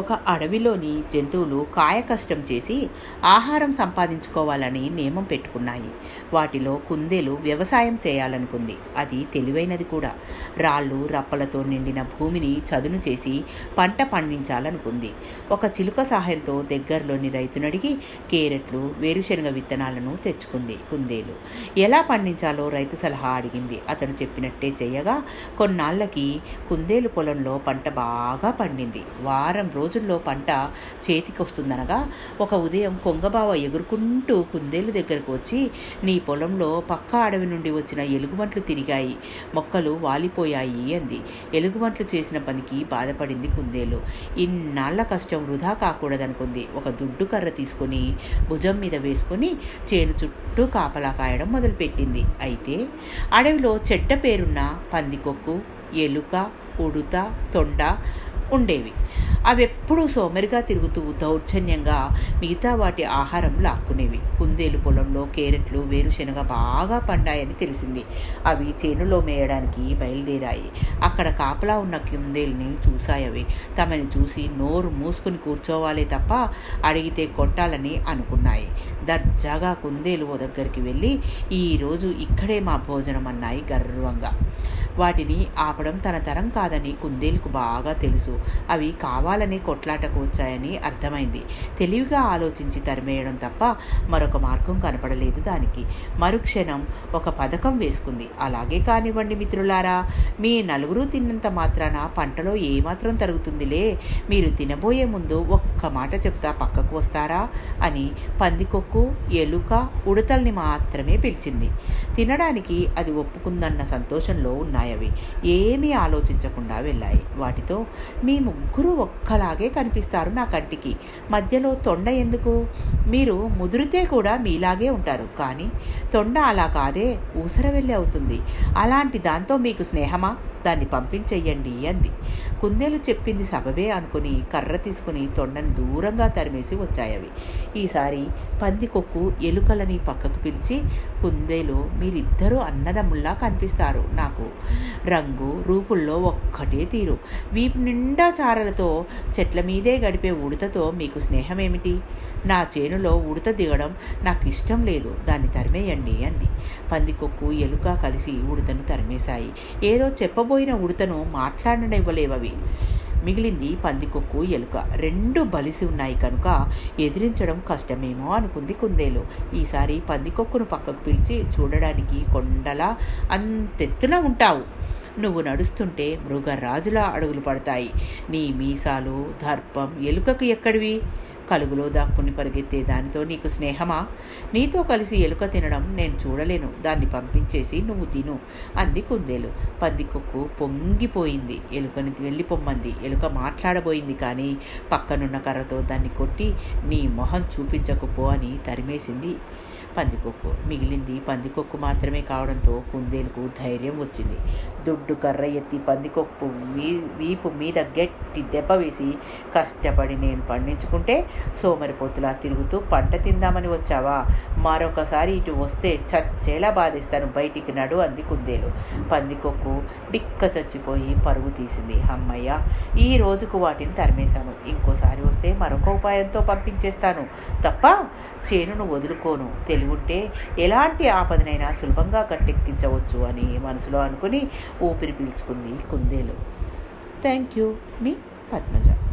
ఒక అడవిలోని జంతువులు కాయకష్టం చేసి ఆహారం సంపాదించుకోవాలని నియమం పెట్టుకున్నాయి. వాటిలో కుందేలు వ్యవసాయం చేయాలనుకుంది. అది తెలివైనది కూడా. రాళ్ళు రప్పలతో నిండిన భూమిని చదును చేసి పంట పండించాలనుకుంది. ఒక చిలుక సహాయంతో దగ్గరలోని రైతునడిగి కేరెట్లు వేరుశనగ విత్తనాలను తెచ్చుకుంది కుందేలు. ఎలా పండించాలో రైతు సలహా అడిగింది. అతను చెప్పినట్టే చేయగా కొన్నాళ్ళకి కుందేలు పొలంలో పంట బాగా పండింది. వారం రోజుల్లో పంట చేతికొస్తుందనగా ఒక ఉదయం కొంగబావ ఎగురుకుంటూ కుందేలు దగ్గరకు వచ్చి నీ పొలంలో పక్క అడవి నుండి వచ్చిన ఎలుగుబంట్లు తిరిగాయి మొక్కలు వాలిపోయాయి అంది. ఎలుగుబంట్లు చేసిన పనికి బాధపడింది కుందేలు. ఇన్నాళ్ళ కష్టం వృధా కాకూడదనుకుంది. ఒక దుడ్డు కర్ర తీసుకొని భుజం మీద వేసుకొని చేను చుట్టూ కాపలా కాయడం మొదలుపెట్టింది. అయితే అడవిలో చెడ్డ పేరున్న పందికొక్కు ఎలుక ఉడుత తొండ ఉండేవి. అవి ఎప్పుడూ సోమరిగా తిరుగుతూ దౌర్జన్యంగా మిగతా వాటి ఆహారం లాక్కునేవి. కుందేలు పొలంలో కేరెట్లు వేరుశనగ బాగా పండాయని తెలిసింది. అవి చేనులో మేయడానికి బయలుదేరాయి. అక్కడ కాపలా ఉన్న కుందేలుని చూశాయవి. తమని చూసి నోరు మూసుకుని కూర్చోవాలి తప్ప అడిగితే కొట్టాలని అనుకున్నాయి. దర్జాగా కుందేలు ఓ దగ్గరికి వెళ్ళి ఈరోజు ఇక్కడే మా భోజనం అన్నాయి గర్వంగా. వాటిని ఆపడం తన తరం కాదని కుందేలుకు బాగా తెలుసు. అవి కావాలని కొట్లాటకు వచ్చాయని అర్థమైంది. తెలివిగా ఆలోచించి తరిమేయడం తప్ప మరొక మార్గం కనపడలేదు దానికి. మరుక్షణం ఒక పథకం వేసుకుంది. అలాగే కానివ్వండి మిత్రులారా మీ నలుగురు తిన్నంత మాత్రాన పంటలో ఏమాత్రం తరుగుతుందిలే. మీరు తినబోయే ముందు ఒక్క మాట చెప్తా పక్కకు వస్తారా అని పందికొక్కు ఎలుక ఉడతల్ని మాత్రమే పిలిచింది. తినడానికి అది ఒప్పుకుందన్న సంతోషంలో ఉన్నాయి? అవి ఏమీ ఆలోచించకుండా వెళ్ళాయి. వాటితో మీ ముగ్గురు ఒక్కలాగే కనిపిస్తారు నా కంటికి. మధ్యలో తొండ ఎందుకు? మీరు ముదిరితే కూడా మీలాగే ఉంటారు. కానీ తొండ అలా కాదే ఊసరవెల్లి అవుతుంది. అలాంటి దాంతో మీకు స్నేహమా? దాన్ని పంపించేయండి అంది. కుందేలు చెప్పింది సబబే అనుకుని కర్ర తీసుకుని తొండను దూరంగా తరిమేసి వచ్చాయవి. ఈసారి పందికొక్కు ఎలుకలని పక్కకు పిలిచి కుందేలు మీరిద్దరూ అన్నదమ్ముల్లా కనిపిస్తారు. నాకు రంగు రూపుల్లో ఒక్కటే తీరు. వీపు నిండా చారలతో చెట్ల మీదే గడిపే ఉడతతో మీకు స్నేహమేమిటి? నా చేనులో ఉడత దిగడం నాకు ఇష్టం లేదు. దాన్ని తరిమేయండి అంది. పందికొక్కు ఎలుక కలిసి ఉడతను తరిమేశాయి. ఏదో చెప్పబోయిన ఉడతను మాట్లాడనివ్వలేవవి. మిగిలింది పందికొక్కు ఎలుక రెండు బలిసి ఉన్నాయి కనుక ఎదిరించడం కష్టమేమో అనుకుంది కుందేలు. ఈసారి పందికొక్కును పక్కకు పిలిచి చూడడానికి కొండలా అంతెత్తున ఉంటావు. నువ్వు నడుస్తుంటే మృగరాజులా అడుగులు పడతాయి. నీ మీసాలు దర్పం ఎలుకకు ఎక్కడివి? కలుగులో దాక్కుని పరిగెత్తే దానితో నీకు స్నేహమా? నీతో కలిసి ఎలుక తినడం నేను చూడలేను. దాన్ని పంపించేసి నువ్వు తిను అంది కుందేలు. పందికొక్కు పొంగిపోయింది. ఎలుకని వెళ్ళిపోమ్మంది. ఎలుక మాట్లాడబోయింది కానీ పక్కనున్న కర్రతో దాన్ని కొట్టి నీ మొహం చూపించకపో అని తరిమేసింది. పందికొక్కు. మిగిలింది పందికొక్కు మాత్రమే కావడంతో కుందేలుకు ధైర్యం వచ్చింది. దుడ్డు కర్ర ఎత్తి పందికొక్కు వీ వీపు మీద గట్టి దెబ్బ వేసి కష్టపడి నేను పండించుకుంటే సోమరిపోతులా తిరుగుతూ పంట తిందామని వచ్చావా? మరొకసారి ఇటు వస్తే చచ్చేలా బాధిస్తాను. బయటికి నడు అంది కుందేలు. పందికొక్కు బిక్క చచ్చిపోయి పరుగు తీసింది. అమ్మయ్య ఈ రోజుకు వాటిని తరిమేశాను. ఇంకోసారి వస్తే మరొక ఉపాయంతో పంపించేస్తాను. తప్ప చేనును వదులుకోను. తెలివుంటే ఎలాంటి ఆపదనైనా సులభంగా కట్టెక్కించవచ్చు అని మనసులో అనుకుని ఊపిరి పీల్చుకుంది కుందేలు. థ్యాంక్ యూ మీ పద్మజ.